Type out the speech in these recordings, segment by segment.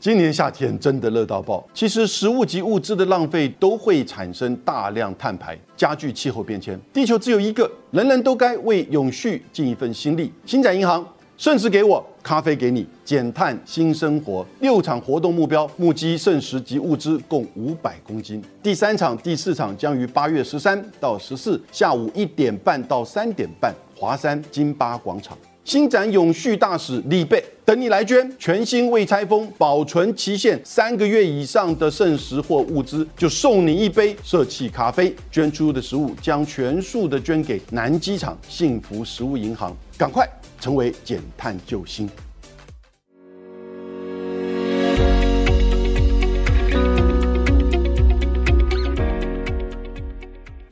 今年夏天真的热到爆。其实食物及物资的浪费都会产生大量碳排，加剧气候变迁。地球只有一个，人人都该为永续尽一份心力。星展银行，圣食给我，咖啡给你，减碳新生活。六场活动目标，募集圣食及物资共五百公斤。第三场、第四场将于八月十三到十四下午一点半到三点半，华山金巴广场。新展永续大使李贝等你来捐，全新未拆封、保存期限三个月以上的剩食或物资，就送你一杯社企咖啡。捐出的食物将全数的捐给南机场幸福食物银行，赶快成为减碳救星。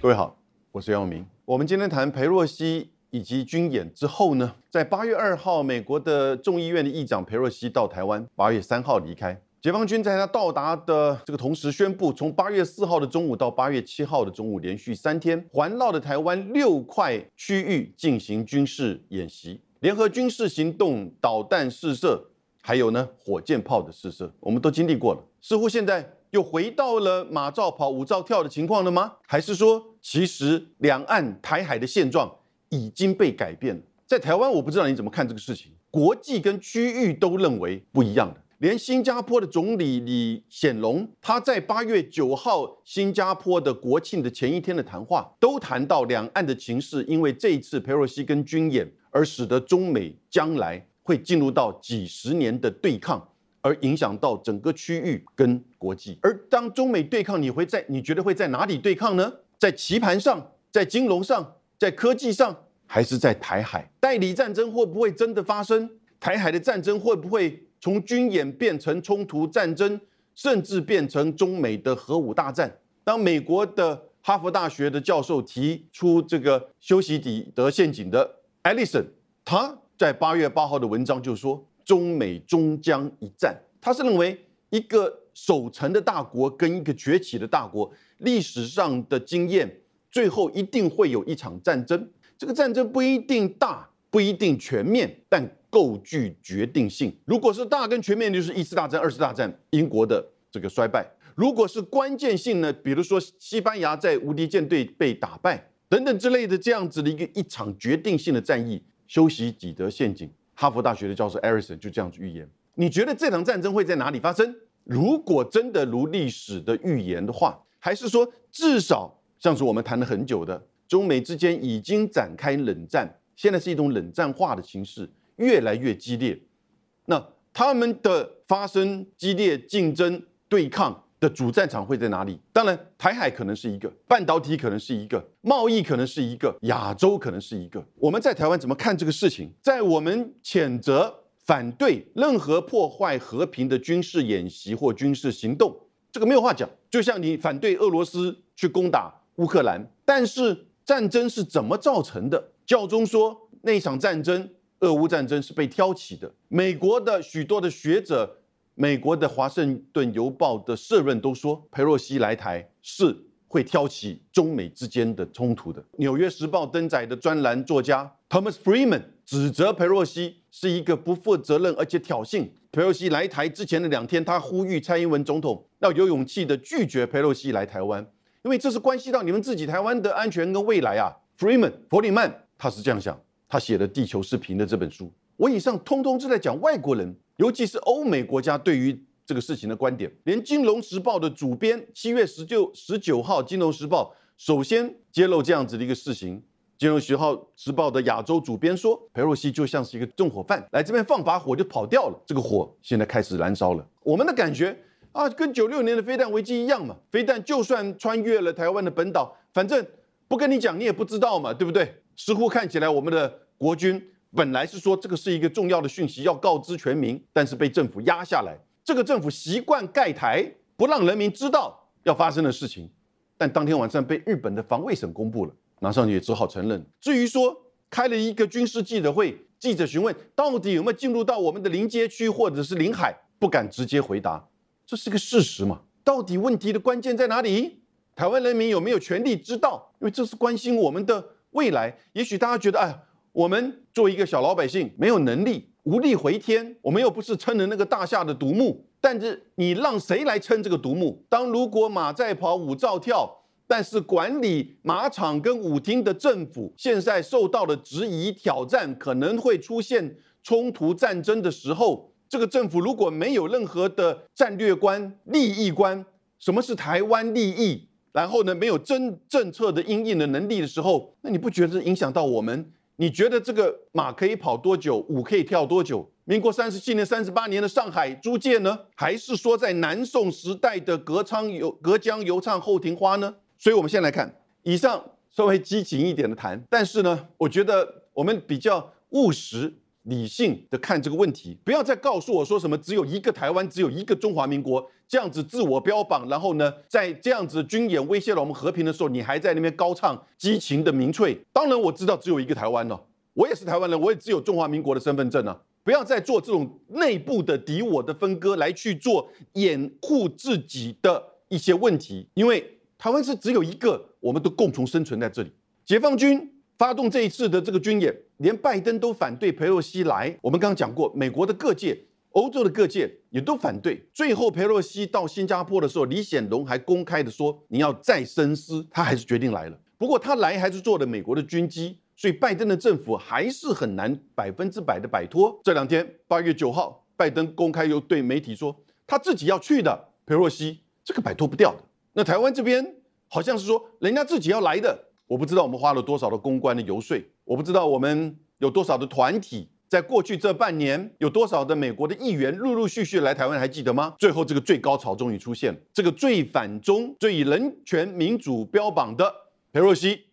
各位好，我是姚明。我们今天谈裴若曦。以及军演之后呢，在八月二号，美国的众议院的议长佩洛西到台湾，八月三号离开。解放军在他到达的这个同时宣布，从八月四号的中午到八月七号的中午，连续三天环绕的台湾六块区域进行军事演习、联合军事行动、导弹试射，还有呢火箭炮的试射，我们都经历过了。似乎现在又回到了马照跑、舞照跳的情况了吗？还是说，其实两岸台海的现状？已经被改变了。在台湾，我不知道你怎么看这个事情。国际跟区域都认为不一样的。连新加坡的总理李显龙，他在八月九号新加坡的国庆的前一天的谈话，都谈到两岸的情势，因为这一次佩洛西跟军演，而使得中美将来会进入到几十年的对抗，而影响到整个区域跟国际。而当中美对抗，你会在你觉得会在哪里对抗呢？在棋盘上，在金融上？在科技上，还是在台海代理战争会不会真的发生？台海的战争会不会从军演变成冲突战争，甚至变成中美的核武大战？当美国的哈佛大学的教授提出这个修昔底德陷阱的艾利森，他在八月八号的文章就说，中美终将一战。他是认为一个守成的大国跟一个崛起的大国历史上的经验。最后一定会有一场战争，这个战争不一定大，不一定全面，但够具决定性。如果是大跟全面，就是一次大战、二次大战，英国的这个衰败；如果是关键性呢，比如说西班牙在无敌舰队被打败等等之类的这样子的一个一场决定性的战役，修习己得陷阱。哈佛大学的教授艾瑞森就这样子预言：你觉得这场战争会在哪里发生？如果真的如历史的预言的话，还是说至少？像是我们谈了很久的中美之间已经展开冷战，现在是一种冷战化的形式，越来越激烈。那他们的发生激烈竞争对抗的主战场会在哪里？当然，台海可能是一个，半导体可能是一个，贸易可能是一个，亚洲可能是一个。我们在台湾怎么看这个事情？在我们谴责、反对任何破坏和平的军事演习或军事行动，这个没有话讲。就像你反对俄罗斯去攻打。乌克兰，但是战争是怎么造成的？教宗说那场战争，俄乌战争是被挑起的。美国的许多的学者，美国的华盛顿邮报的社论都说，佩洛西来台是会挑起中美之间的冲突的。纽约时报登载的专栏作家 Thomas Freeman 指责佩洛西是一个不负责任而且挑衅。佩洛西来台之前的两天，他呼吁蔡英文总统要有勇气的拒绝佩洛西来台湾。因为这是关系到你们自己台湾的安全跟未来啊，Freeman 弗里曼他是这样想，他写的《地球视频》的这本书，我以上通通是在讲外国人，尤其是欧美国家对于这个事情的观点。连《金融时报》的主编七月十九十九号，《金融时报》首先揭露这样子的一个事情，《金融学号》时报的亚洲主编说，佩洛西就像是一个纵火犯，来这边放把火就跑掉了，这个火现在开始燃烧了，我们的感觉。啊，跟九六年的飞弹危机一样嘛，飞弹就算穿越了台湾的本岛，反正不跟你讲，你也不知道嘛，对不对？似乎看起来我们的国军本来是说这个是一个重要的讯息，要告知全民，但是被政府压下来。这个政府习惯盖台，不让人民知道要发生的事情。但当天晚上被日本的防卫省公布了，马上也只好承认。至于说开了一个军事记者会，记者询问到底有没有进入到我们的临街区或者是领海，不敢直接回答。这是个事实嘛？到底问题的关键在哪里？台湾人民有没有权利知道？因为这是关心我们的未来。也许大家觉得，哎，我们作为一个小老百姓，没有能力，无力回天。我们又不是撑着那个大厦的独木。但是你让谁来撑这个独木？当如果马在跑，舞照跳，但是管理马场跟舞厅的政府现在受到了质疑、挑战，可能会出现冲突、战争的时候，这个政府如果没有任何的战略观、利益观，什么是台湾利益？然后呢，没有真政策的应应的能力的时候，那你不觉得影响到我们？你觉得这个马可以跑多久，舞可以跳多久？民国三十七年、三十八年的上海租界呢？还是说在南宋时代的隔昌游、隔江犹唱后庭花呢？所以，我们先来看以上稍微激情一点的谈，但是呢，我觉得我们比较务实、理性的看这个问题，不要再告诉我说什么只有一个台湾，只有一个中华民国这样子自我标榜，然后呢，在这样子军演威胁了我们和平的时候，你还在那边高唱激情的民粹。当然，我知道只有一个台湾了，我也是台湾人，我也只有中华民国的身份证啊。不要再做这种内部的敌我的分割，来去做掩护自己的一些问题。因为台湾是只有一个，我们都共同生存在这里。解放军发动这一次的这个军演，连拜登都反对佩洛西来。我们刚刚讲过，美国的各界、欧洲的各界也都反对。最后佩洛西到新加坡的时候，李显龙还公开的说：“你要再深思。”他还是决定来了。不过他来还是坐的美国的军机。所以拜登的政府还是很难百分之百的摆脱。这两天八月九号，拜登公开又对媒体说，他自己要去的佩洛西，这个摆脱不掉的。那台湾这边好像是说，人家自己要来的，我不知道我们花了多少的公关的游说，我不知道我们有多少的团体，在过去这半年有多少的美国的议员陆陆续续来台湾，还记得吗？最后这个最高潮终于出现了，这个最反中、最以人权民主标榜的佩洛西。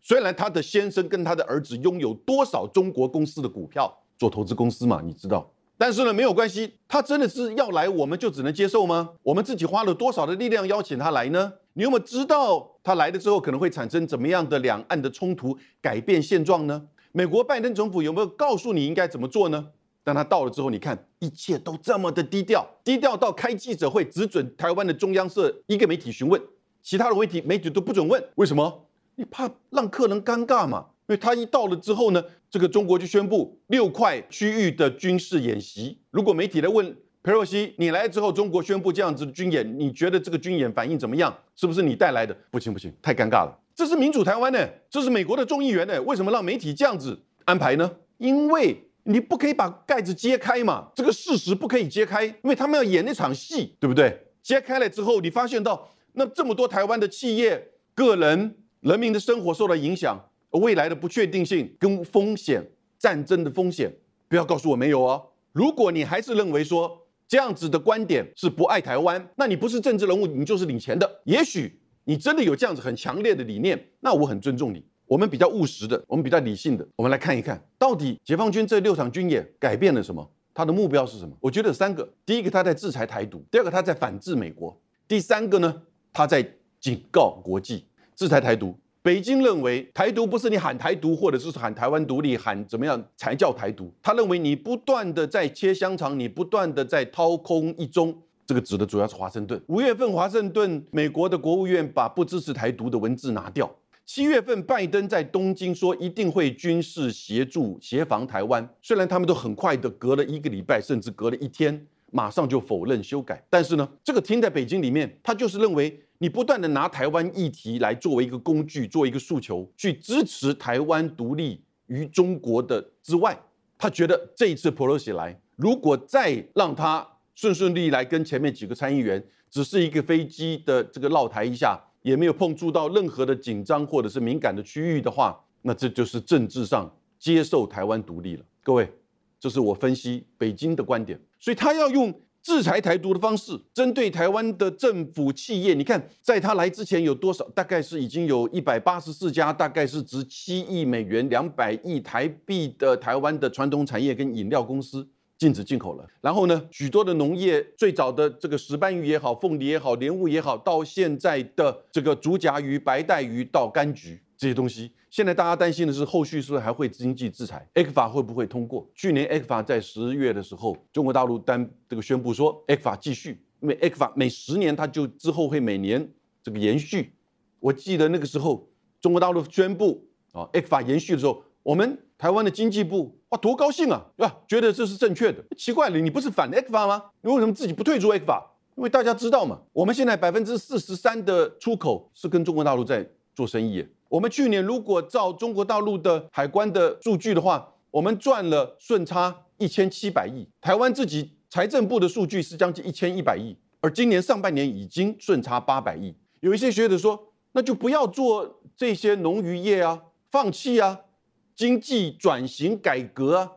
虽然他的先生跟他的儿子拥有多少中国公司的股票，做投资公司嘛，你知道。但是呢，没有关系，他真的是要来，我们就只能接受吗？我们自己花了多少的力量邀请他来呢？你有没有知道他来了之后可能会产生怎么样的两岸的冲突，改变现状呢？美国拜登总统有没有告诉你应该怎么做呢？当他到了之后，你看一切都这么的低调，低调到开记者会只准台湾的中央社一个媒体询问，其他的媒体媒体都不准问，为什么？你怕让客人尴尬嘛？因为他一到了之后呢，这个中国就宣布六块区域的军事演习。如果媒体来问佩洛西，你来之后，中国宣布这样子的军演，你觉得这个军演反应怎么样？是不是你带来的？不行不行，太尴尬了。这是民主台湾呢，这是美国的众议员呢，为什么让媒体这样子安排呢？因为你不可以把盖子揭开嘛，这个事实不可以揭开，因为他们要演那场戏，对不对？揭开了之后，你发现到那这么多台湾的企业、个人。人民的生活受到影响，未来的不确定性跟风险、战争的风险，不要告诉我没有哦。如果你还是认为说这样子的观点是不爱台湾，那你不是政治人物，你就是领钱的。也许你真的有这样子很强烈的理念，那我很尊重你。我们比较务实的，我们比较理性的，我们来看一看到底解放军这六场军演改变了什么？他的目标是什么？我觉得有三个：第一个，他在制裁台独；第二个，他在反制美国；第三个呢，他在警告国际。制裁台独，北京认为台独不是你喊台独，或者是喊台湾独立，喊怎么样才叫台独？他认为你不断的在切香肠，你不断的在掏空一中，这个指的主要是华盛顿。五月份，华盛顿美国的国务院把不支持台独的文字拿掉。七月份，拜登在东京说一定会军事协助协防台湾，虽然他们都很快的隔了一个礼拜，甚至隔了一天，马上就否认修改，但是呢，这个听在北京里面，他就是认为。你不断的拿台湾议题来作为一个工具，做一个诉求，去支持台湾独立于中国的之外，他觉得这一次普洛西来，如果再让他顺顺利利来跟前面几个参议员，只是一个飞机的这个绕台一下，也没有碰触到任何的紧张或者是敏感的区域的话，那这就是政治上接受台湾独立了。各位，这是我分析北京的观点，所以他要用。制裁台独的方式，针对台湾的政府企业，你看，在他来之前有多少？大概是已经有一百八十四家，大概是值七亿美元、两百亿台币的台湾的传统产业跟饮料公司禁止进口了。然后呢，许多的农业，最早的这个石斑鱼也好，凤梨也好，莲雾也好，到现在的这个竹荚鱼、白带鱼到柑橘。这些东西，现在大家担心的是后续是不是还会经济制裁？X 法会不会通过？去年 X 法在十月的时候，中国大陆单这个宣布说 X 法继续，因为 X 法每十年它就之后会每年这个延续。我记得那个时候中国大陆宣布啊 X 法延续的时候，我们台湾的经济部哇多高兴啊，对吧？觉得这是正确的。奇怪了，你不是反 A 法吗？你为什么自己不退出 A 法？因为大家知道嘛，我们现在百分之四十三的出口是跟中国大陆在做生意。我们去年如果照中国大陆的海关的数据的话，我们赚了顺差一千七百亿。台湾自己财政部的数据是将近一千一百亿，而今年上半年已经顺差八百亿。有一些学者说，那就不要做这些农渔业啊，放弃啊，经济转型改革啊，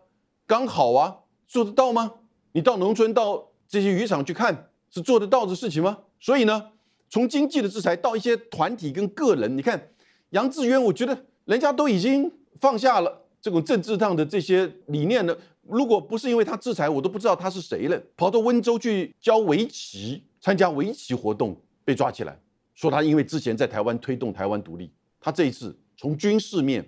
刚好啊，做得到吗？你到农村到这些渔场去看。是做得到的事情吗？所以呢，从经济的制裁到一些团体跟个人，你看杨志渊，我觉得人家都已经放下了这种政治上的这些理念了。如果不是因为他制裁，我都不知道他是谁了。跑到温州去教围棋，参加围棋活动被抓起来，说他因为之前在台湾推动台湾独立。他这一次从军事面、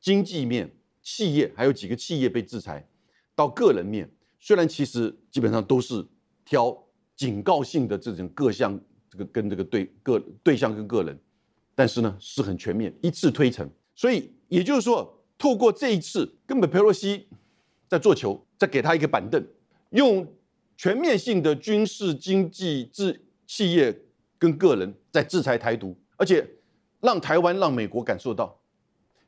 经济面、企业还有几个企业被制裁，到个人面，虽然其实基本上都是挑。警告性的这种各项这个跟这个对个对象跟个人，但是呢是很全面一次推成，所以也就是说，透过这一次，根本佩洛西在做球，再给他一个板凳，用全面性的军事、经济、制企业跟个人在制裁台独，而且让台湾让美国感受到，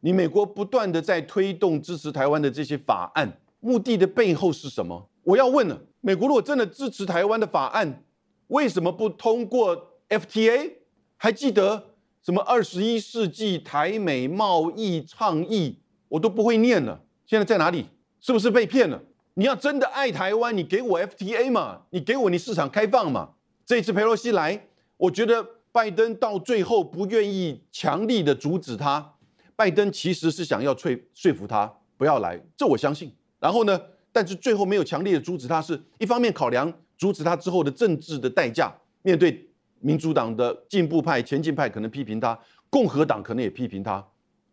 你美国不断的在推动支持台湾的这些法案，目的的背后是什么？我要问了。美国如果真的支持台湾的法案，为什么不通过 FTA？还记得什么二十一世纪台美贸易倡议？我都不会念了。现在在哪里？是不是被骗了？你要真的爱台湾，你给我 FTA 嘛？你给我你市场开放嘛？这次佩洛西来，我觉得拜登到最后不愿意强力的阻止他。拜登其实是想要说说服他不要来，这我相信。然后呢？但是最后没有强烈的阻止他，是一方面考量阻止他之后的政治的代价。面对民主党的进步派、前进派可能批评他，共和党可能也批评他，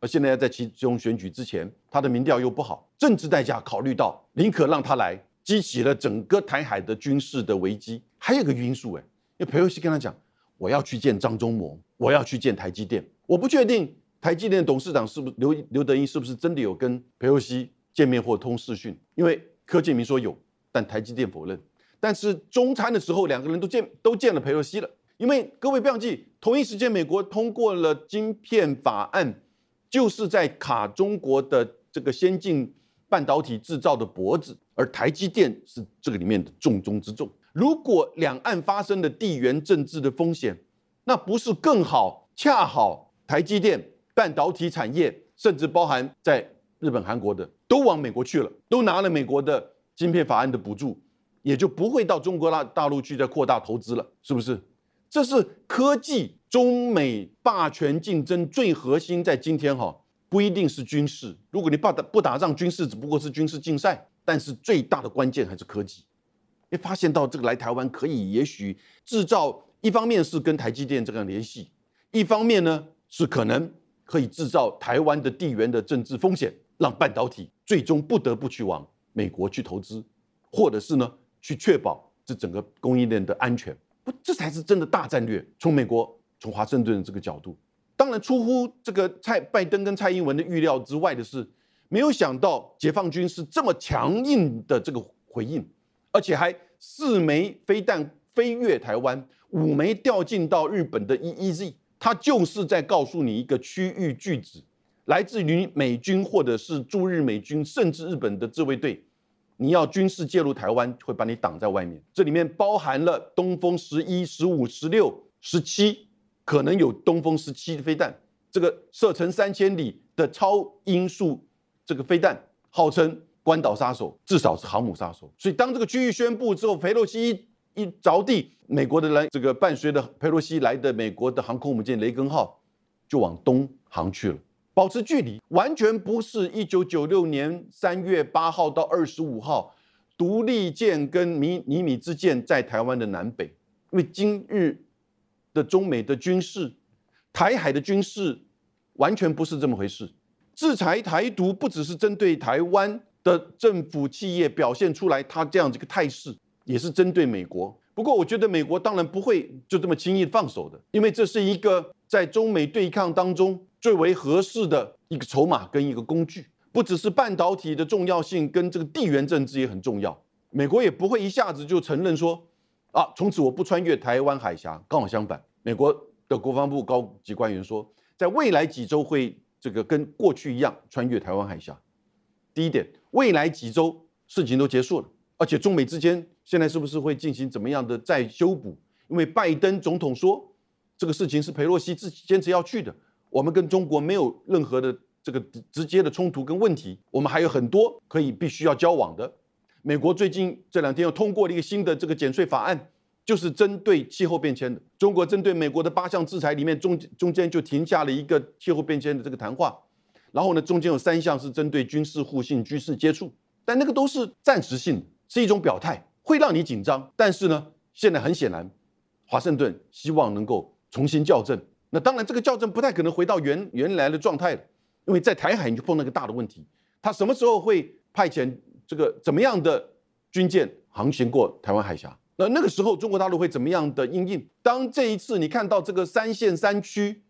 而现在在其中选举之前，他的民调又不好，政治代价考虑到，宁可让他来，激起了整个台海的军事的危机。还有个因素，哎，因为裴洛西跟他讲，我要去见张忠谋，我要去见台积电，我不确定台积电董事长是不是刘刘德英是不是真的有跟裴洛西。见面或通视讯，因为柯建明说有，但台积电否认。但是中餐的时候，两个人都见都见了佩洛西了。因为各位不要记，同一时间美国通过了晶片法案，就是在卡中国的这个先进半导体制造的脖子，而台积电是这个里面的重中之重。如果两岸发生的地缘政治的风险，那不是更好？恰好台积电半导体产业，甚至包含在。日本、韩国的都往美国去了，都拿了美国的晶片法案的补助，也就不会到中国大大陆去再扩大投资了，是不是？这是科技中美霸权竞争最核心，在今天哈，不一定是军事。如果你不打不打仗，军事只不过是军事竞赛，但是最大的关键还是科技。你发现到这个来台湾可以，也许制造一方面是跟台积电这样联系，一方面呢是可能可以制造台湾的地缘的政治风险。让半导体最终不得不去往美国去投资，或者是呢去确保这整个供应链的安全，这才是真的大战略。从美国从华盛顿的这个角度，当然出乎这个蔡拜登跟蔡英文的预料之外的是，没有想到解放军是这么强硬的这个回应，而且还四枚飞弹飞越台湾，五枚掉进到日本的 EEZ，它就是在告诉你一个区域拒止。来自于美军或者是驻日美军，甚至日本的自卫队，你要军事介入台湾，会把你挡在外面。这里面包含了东风十一、十五、十六、十七，可能有东风十七的飞弹，这个射程三千里的超音速这个飞弹，号称关岛杀手，至少是航母杀手。所以当这个区域宣布之后，佩洛西一一着地，美国的来这个伴随着佩洛西来的美国的航空母舰雷根号就往东航去了。保持距离，完全不是一九九六年三月八号到二十五号，独立舰跟尼尼米之舰在台湾的南北。因为今日的中美的军事，台海的军事，完全不是这么回事。制裁台独不只是针对台湾的政府企业表现出来，它这样子一个态势，也是针对美国。不过，我觉得美国当然不会就这么轻易放手的，因为这是一个在中美对抗当中。最为合适的一个筹码跟一个工具，不只是半导体的重要性，跟这个地缘政治也很重要。美国也不会一下子就承认说，啊，从此我不穿越台湾海峡。刚好相反，美国的国防部高级官员说，在未来几周会这个跟过去一样穿越台湾海峡。第一点，未来几周事情都结束了，而且中美之间现在是不是会进行怎么样的再修补？因为拜登总统说，这个事情是佩洛西自己坚持要去的，我们跟中国没有任何的这个直接的冲突跟问题，我们还有很多可以必须要交往的。美国最近这两天又通过了一个新的这个减税法案，就是针对气候变迁的。中国针对美国的八项制裁里面，中中间就停下了一个气候变迁的这个谈话，然后呢，中间有三项是针对军事互信、军事接触，但那个都是暂时性的，是一种表态，会让你紧张。但是呢，现在很显然。华盛顿希望能够重新校正，那当然这个校正不太可能回到原原来的状态了，因为在台海你就碰到个大的问题，他什么时候会派遣这个怎么样的军舰航行过台湾海峡？那那个时候中国大陆会怎么样的应应？当这一次你看到这个三线三区，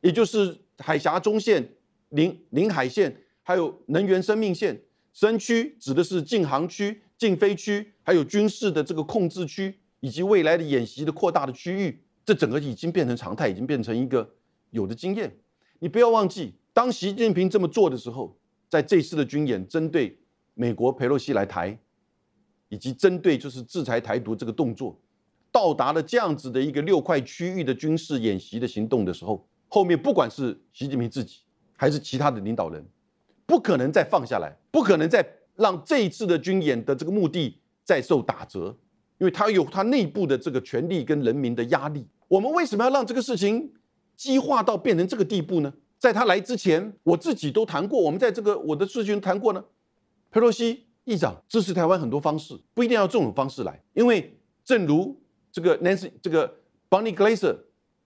也就是海峡中线、领领海线，还有能源生命线，深区指的是禁航区、禁飞区，还有军事的这个控制区。以及未来的演习的扩大的区域，这整个已经变成常态，已经变成一个有的经验。你不要忘记，当习近平这么做的时候，在这次的军演针对美国佩洛西来台，以及针对就是制裁台独这个动作，到达了这样子的一个六块区域的军事演习的行动的时候，后面不管是习近平自己还是其他的领导人，不可能再放下来，不可能再让这一次的军演的这个目的再受打折。因为他有他内部的这个权力跟人民的压力，我们为什么要让这个事情激化到变成这个地步呢？在他来之前，我自己都谈过，我们在这个我的事情谈过呢。佩洛西议长支持台湾很多方式，不一定要这种方式来，因为正如这个 Nancy 这个 Bonnie Glaser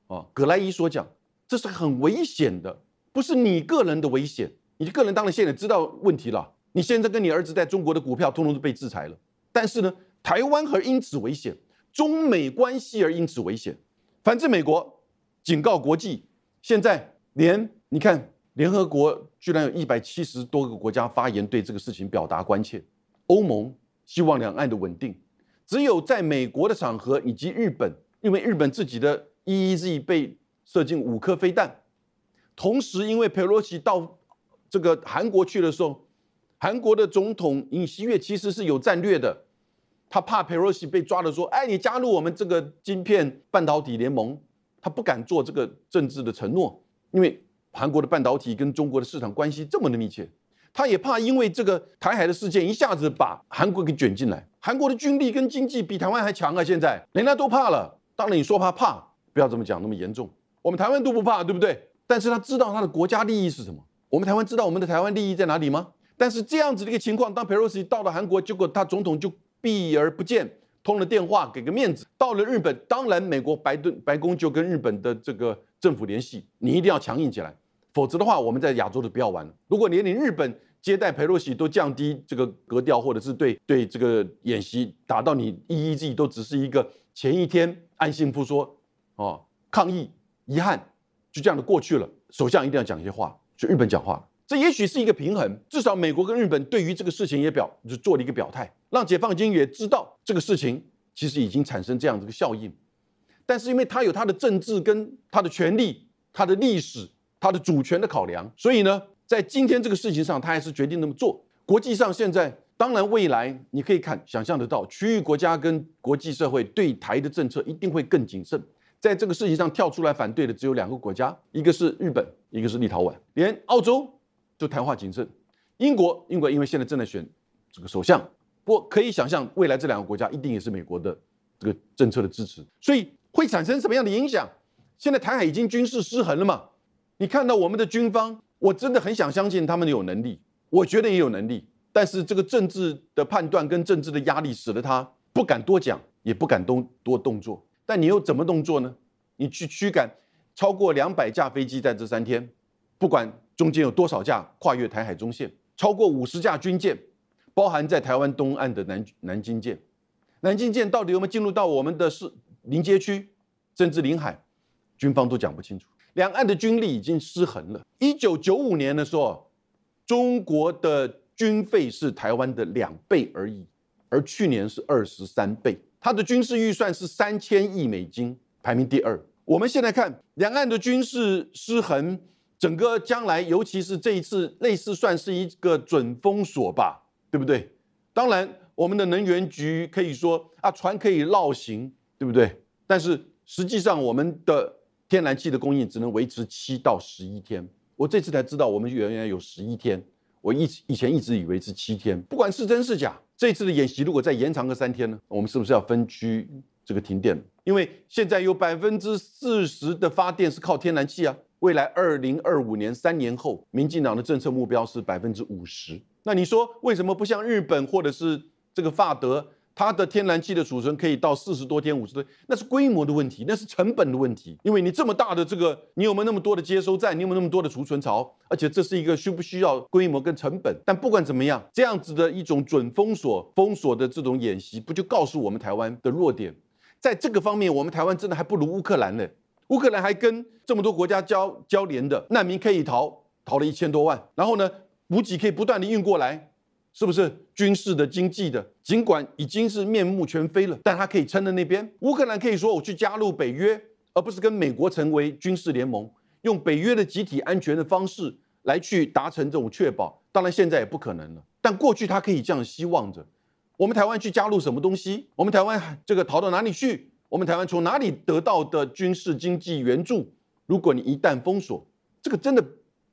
啊，葛莱伊所讲，这是很危险的，不是你个人的危险，你个人当然现在知道问题了，你现在跟你儿子在中国的股票通通都被制裁了，但是呢？台湾而因此危险，中美关系而因此危险。反正美国警告国际，现在连你看，联合国居然有一百七十多个国家发言对这个事情表达关切。欧盟希望两岸的稳定，只有在美国的场合以及日本，因为日本自己的 EEZ 被射进五颗飞弹，同时因为佩洛西到这个韩国去的时候，韩国的总统尹锡悦其实是有战略的。他怕佩洛西被抓了，说：“哎，你加入我们这个晶片半导体联盟。”他不敢做这个政治的承诺，因为韩国的半导体跟中国的市场关系这么的密切。他也怕因为这个台海的事件一下子把韩国给卷进来。韩国的军力跟经济比台湾还强啊！现在人家都怕了。当然你说怕怕，不要这么讲那么严重。我们台湾都不怕，对不对？但是他知道他的国家利益是什么。我们台湾知道我们的台湾利益在哪里吗？但是这样子的一个情况，当佩洛西到了韩国，结果他总统就。避而不见，通了电话给个面子。到了日本，当然美国白顿白宫就跟日本的这个政府联系，你一定要强硬起来，否则的话，我们在亚洲就不要玩了。如果连你日本接待佩洛西都降低这个格调，或者是对对这个演习达到你 EEG 都只是一个前一天安信夫说哦抗议遗憾就这样的过去了，首相一定要讲一些话，就日本讲话。这也许是一个平衡，至少美国跟日本对于这个事情也表就做了一个表态，让解放军也知道这个事情其实已经产生这样的一个效应。但是因为他有他的政治跟他的权利、他的历史、他的主权的考量，所以呢，在今天这个事情上，他还是决定那么做。国际上现在当然未来你可以看想象得到，区域国家跟国际社会对台的政策一定会更谨慎。在这个事情上跳出来反对的只有两个国家，一个是日本，一个是立陶宛，连澳洲。就谈话谨慎，英国，英国因为现在正在选这个首相，不可以想象未来这两个国家一定也是美国的这个政策的支持，所以会产生什么样的影响？现在台海已经军事失衡了嘛？你看到我们的军方，我真的很想相信他们有能力，我觉得也有能力，但是这个政治的判断跟政治的压力使得他不敢多讲，也不敢多多动作。但你又怎么动作呢？你去驱赶超过两百架飞机在这三天，不管。中间有多少架跨越台海中线？超过五十架军舰，包含在台湾东岸的南南京舰。南京舰到底有没有进入到我们的是临街区，甚至领海？军方都讲不清楚。两岸的军力已经失衡了。一九九五年的时候，中国的军费是台湾的两倍而已，而去年是二十三倍。它的军事预算是三千亿美金，排名第二。我们现在看两岸的军事失衡，整个将来，尤其是这一次，类似算是一个准封锁吧，对不对？当然，我们的能源局可以说啊，船可以绕行，对不对？但是实际上，我们的天然气的供应只能维持七到十一天。我这次才知道，我们原来有十一天。我以以前一直以为是七天。不管是真是假，这次的演习如果再延长个三天呢？我们是不是要分区这个停电？因为现在有百分之四十的发电是靠天然气啊。未来二零二五年三年后，民进党的政策目标是百分之五十。那你说为什么不像日本或者是这个法德？它的天然气的储存可以到四十多天、五十多，那是规模的问题，那是成本的问题。因为你这么大的这个，你有没有那么多的接收站？你有没有那么多的储存槽？而且这是一个需不需要规模跟成本？但不管怎么样，这样子的一种准封锁、封锁的这种演习，不就告诉我们台湾的弱点？在这个方面，我们台湾真的还不如乌克兰呢。乌克兰还跟这么多国家交交联的难民可以逃，逃了一千多万，然后呢，补给可以不断的运过来。是不是军事的、经济的？尽管已经是面目全非了，但他可以撑在那边。乌克兰可以说我去加入北约，而不是跟美国成为军事联盟，用北约的集体安全的方式来去达成这种确保。当然现在也不可能了，但过去他可以这样希望着。我们台湾去加入什么东西？我们台湾这个逃到哪里去？我们台湾从哪里得到的军事经济援助？如果你一旦封锁，这个真的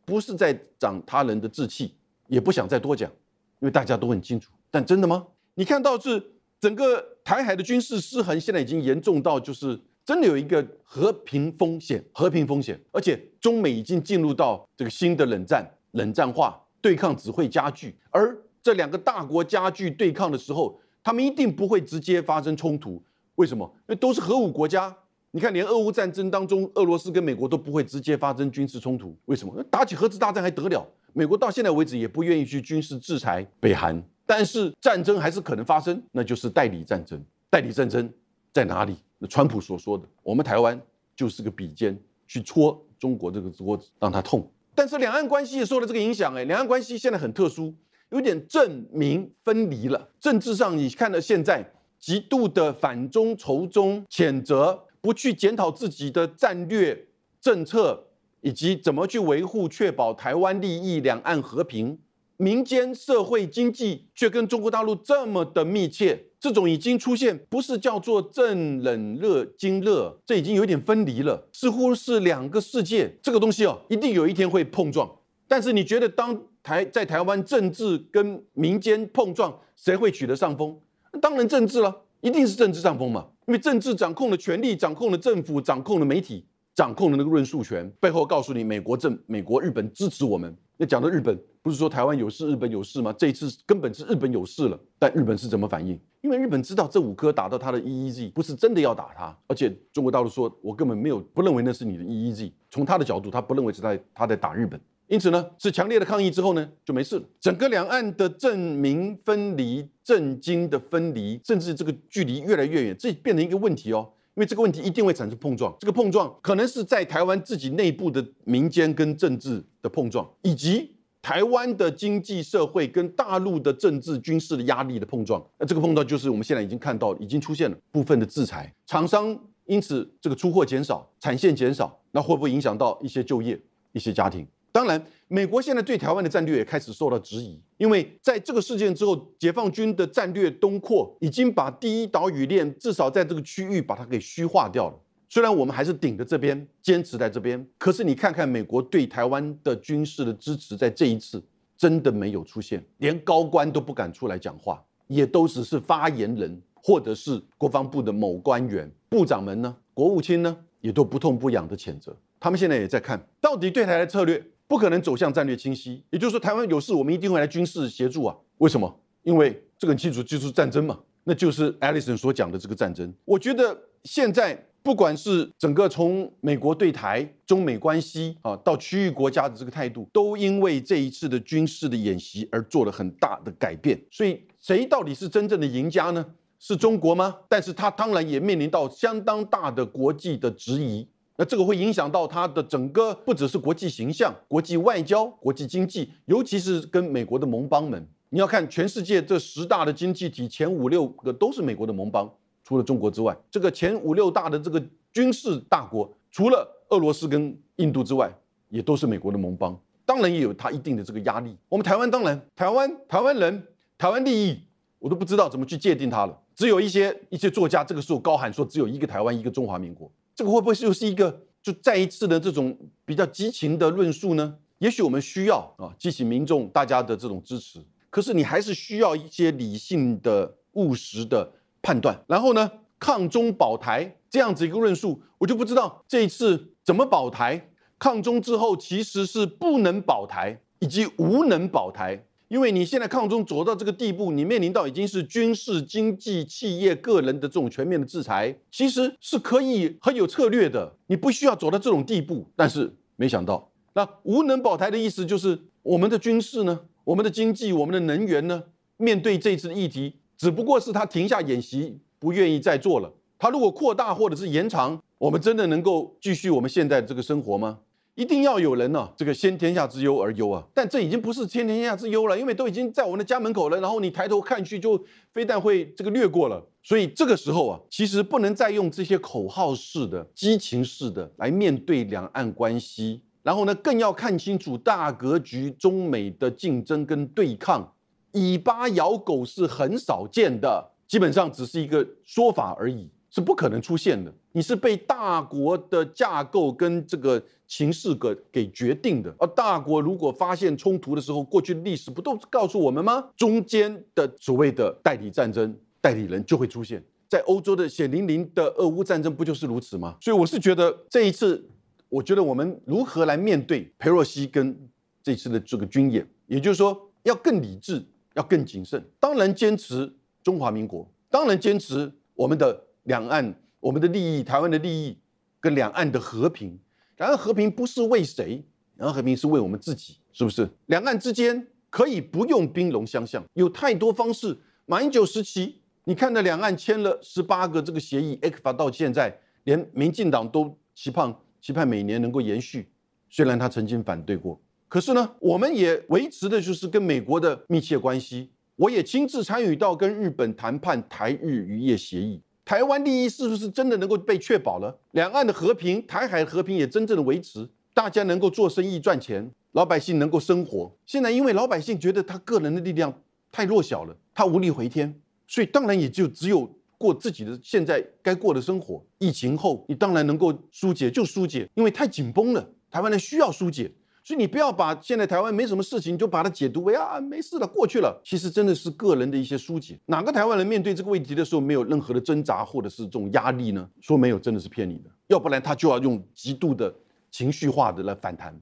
不是在长他人的志气，也不想再多讲。因为大家都很清楚，但真的吗？你看到是整个台海的军事失衡，现在已经严重到就是真的有一个和平风险，和平风险，而且中美已经进入到这个新的冷战，冷战化对抗只会加剧，而这两个大国加剧对抗的时候，他们一定不会直接发生冲突。为什么？因为都是核武国家。你看，连俄乌战争当中，俄罗斯跟美国都不会直接发生军事冲突。为什么？打起核子大战还得了？美国到现在为止也不愿意去军事制裁北韩，但是战争还是可能发生，那就是代理战争。代理战争在哪里？那川普所说的，我们台湾就是个笔尖，去戳中国这个桌子，让它痛。但是两岸关系也受了这个影响，哎，两岸关系现在很特殊，有点政民分离了。政治上，你看到现在极度的反中、仇中、谴责，不去检讨自己的战略政策。以及怎么去维护、确保台湾利益、两岸和平，民间社会经济却跟中国大陆这么的密切，这种已经出现不是叫做正冷热经热，这已经有点分离了，似乎是两个世界。这个东西哦，一定有一天会碰撞。但是你觉得，当台在台湾政治跟民间碰撞，谁会取得上风？当然政治了，一定是政治上风嘛，因为政治掌控了权力，掌控了政府，掌控了媒体。掌控了那个论述权背后，告诉你美国政、美国、日本支持我们。那讲的日本，不是说台湾有事，日本有事吗？这一次根本是日本有事了。但日本是怎么反应？因为日本知道这五颗打到他的 EEZ 不是真的要打他，而且中国大陆说，我根本没有不认为那是你的 EEZ。从他的角度，他不认为是在他在打日本。因此呢，是强烈的抗议之后呢，就没事了。整个两岸的政民分离、政经的分离，甚至这个距离越来越远，这变成一个问题哦。因为这个问题一定会产生碰撞，这个碰撞可能是在台湾自己内部的民间跟政治的碰撞，以及台湾的经济社会跟大陆的政治军事的压力的碰撞。那这个碰撞就是我们现在已经看到，已经出现了部分的制裁，厂商因此这个出货减少，产线减少，那会不会影响到一些就业、一些家庭？当然，美国现在对台湾的战略也开始受到质疑，因为在这个事件之后，解放军的战略东扩已经把第一岛屿链至少在这个区域把它给虚化掉了。虽然我们还是顶着这边坚持在这边，可是你看看美国对台湾的军事的支持，在这一次真的没有出现，连高官都不敢出来讲话，也都只是发言人或者是国防部的某官员、部长们呢，国务卿呢，也都不痛不痒的谴责。他们现在也在看到底对台的策略。不可能走向战略清晰，也就是说，台湾有事，我们一定会来军事协助啊？为什么？因为这个很清楚，就是战争嘛，那就是艾利森所讲的这个战争。我觉得现在不管是整个从美国对台、中美关系啊，到区域国家的这个态度，都因为这一次的军事的演习而做了很大的改变。所以，谁到底是真正的赢家呢？是中国吗？但是他当然也面临到相当大的国际的质疑。那这个会影响到他的整个不只是国际形象、国际外交、国际经济，尤其是跟美国的盟邦们。你要看全世界这十大的经济体前五六个都是美国的盟邦，除了中国之外，这个前五六大的这个军事大国，除了俄罗斯跟印度之外，也都是美国的盟邦。当然也有它一定的这个压力。我们台湾当然，台湾台湾人、台湾利益，我都不知道怎么去界定它了。只有一些一些作家这个时候高喊说，只有一个台湾，一个中华民国。这个会不会又是一个就再一次的这种比较激情的论述呢？也许我们需要啊激起民众大家的这种支持，可是你还是需要一些理性的、务实的判断。然后呢，抗中保台这样子一个论述，我就不知道这一次怎么保台。抗中之后，其实是不能保台，以及无能保台，因为你现在抗中走到这个地步，你面临到已经是军事、经济、企业、个人的这种全面的制裁，其实是可以很有策略的，你不需要走到这种地步。但是没想到，那无能保台的意思就是我们的军事呢，我们的经济、我们的能源呢，面对这次的议题，只不过是他停下演习，不愿意再做了。他如果扩大或者是延长，我们真的能够继续我们现在这个生活吗？一定要有人呢，这个先天下之忧而忧啊！但这已经不是先天下之忧了，因为都已经在我们的家门口了。然后你抬头看去，就非但会这个掠过了。所以这个时候啊，其实不能再用这些口号式的、激情式的来面对两岸关系。然后呢，更要看清楚大格局，中美的竞争跟对抗，以巴咬狗是很少见的，基本上只是一个说法而已。是不可能出现的。你是被大国的架构跟这个情势给给决定的。而大国如果发现冲突的时候，过去历史不都告诉我们吗？中间的所谓的代理战争代理人就会出现。在欧洲的血淋淋的俄乌战争不就是如此吗？所以我是觉得这一次，我觉得我们如何来面对佩洛西跟这次的这个军演，也就是说要更理智，要更谨慎。当然坚持中华民国，当然坚持我们的。两岸我们的利益，台湾的利益，跟两岸的和平，两岸和平不是为谁，两岸和平是为我们自己，是不是？两岸之间可以不用兵戎相向，有太多方式。马英九时期，你看到两岸签了十八个这个协议 e q f a 到现在，连民进党都期盼期盼每年能够延续，虽然他曾经反对过，可是呢，我们也维持的就是跟美国的密切关系，我也亲自参与到跟日本谈判台日渔业协议。台湾利益是不是真的能够被确保了？两岸的和平，台海和平也真正的维持，大家能够做生意赚钱，老百姓能够生活。现在因为老百姓觉得他个人的力量太弱小了，他无力回天，所以当然也就只有过自己的现在该过的生活。疫情后，你当然能够疏解就疏解，因为太紧绷了，台湾人需要疏解。所以你不要把现在台湾没什么事情，就把它解读为啊没事了，过去了。其实真的是个人的一些疏解。哪个台湾人面对这个问题的时候没有任何的挣扎或者是这种压力呢？说没有真的是骗你的。要不然他就要用极度的情绪化的来反弹，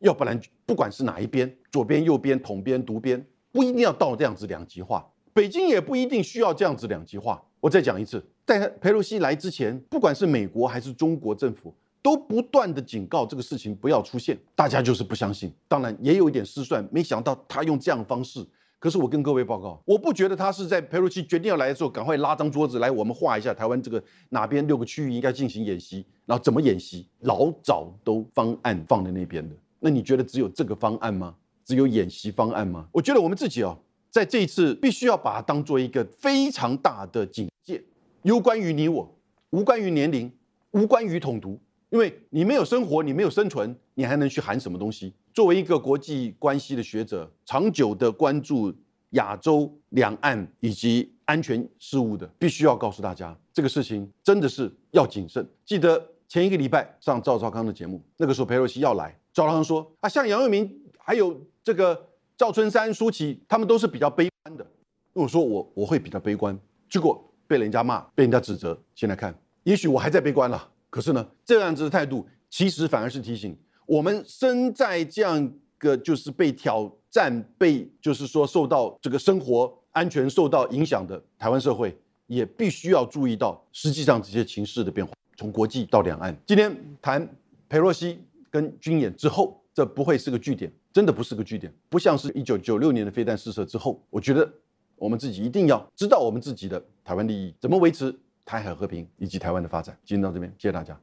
要不然不管是哪一边，左边、右边、统边、独边，不一定要到这样子两极化。北京也不一定需要这样子两极化。我再讲一次，在佩洛西来之前，不管是美国还是中国政府。都不断的警告这个事情不要出现，大家就是不相信。当然也有一点失算，没想到他用这样的方式。可是我跟各位报告，我不觉得他是在佩洛西决定要来的时候，赶快拉张桌子来，我们画一下台湾这个哪边六个区域应该进行演习，然后怎么演习，老早都方案放在那边的。那你觉得只有这个方案吗？只有演习方案吗？我觉得我们自己哦，在这一次必须要把它当做一个非常大的警戒，有关于你我，无关于年龄，无关于统独。因为你没有生活，你没有生存，你还能去喊什么东西？作为一个国际关系的学者，长久的关注亚洲两岸以及安全事务的，必须要告诉大家，这个事情真的是要谨慎。记得前一个礼拜上赵少康的节目，那个时候佩洛西要来，赵少康说啊，像杨佑明还有这个赵春山、舒淇，他们都是比较悲观的。我说我我会比较悲观，结果被人家骂，被人家指责。现在看，也许我还在悲观了。可是呢，这样子的态度其实反而是提醒我们，身在这样个就是被挑战、被就是说受到这个生活安全受到影响的台湾社会，也必须要注意到实际上这些情势的变化。从国际到两岸，今天谈佩洛西跟军演之后，这不会是个据点，真的不是个据点，不像是一九九六年的飞弹试射之后。我觉得我们自己一定要知道我们自己的台湾利益怎么维持。台海和平以及台湾的发展，今天到这边，谢谢大家。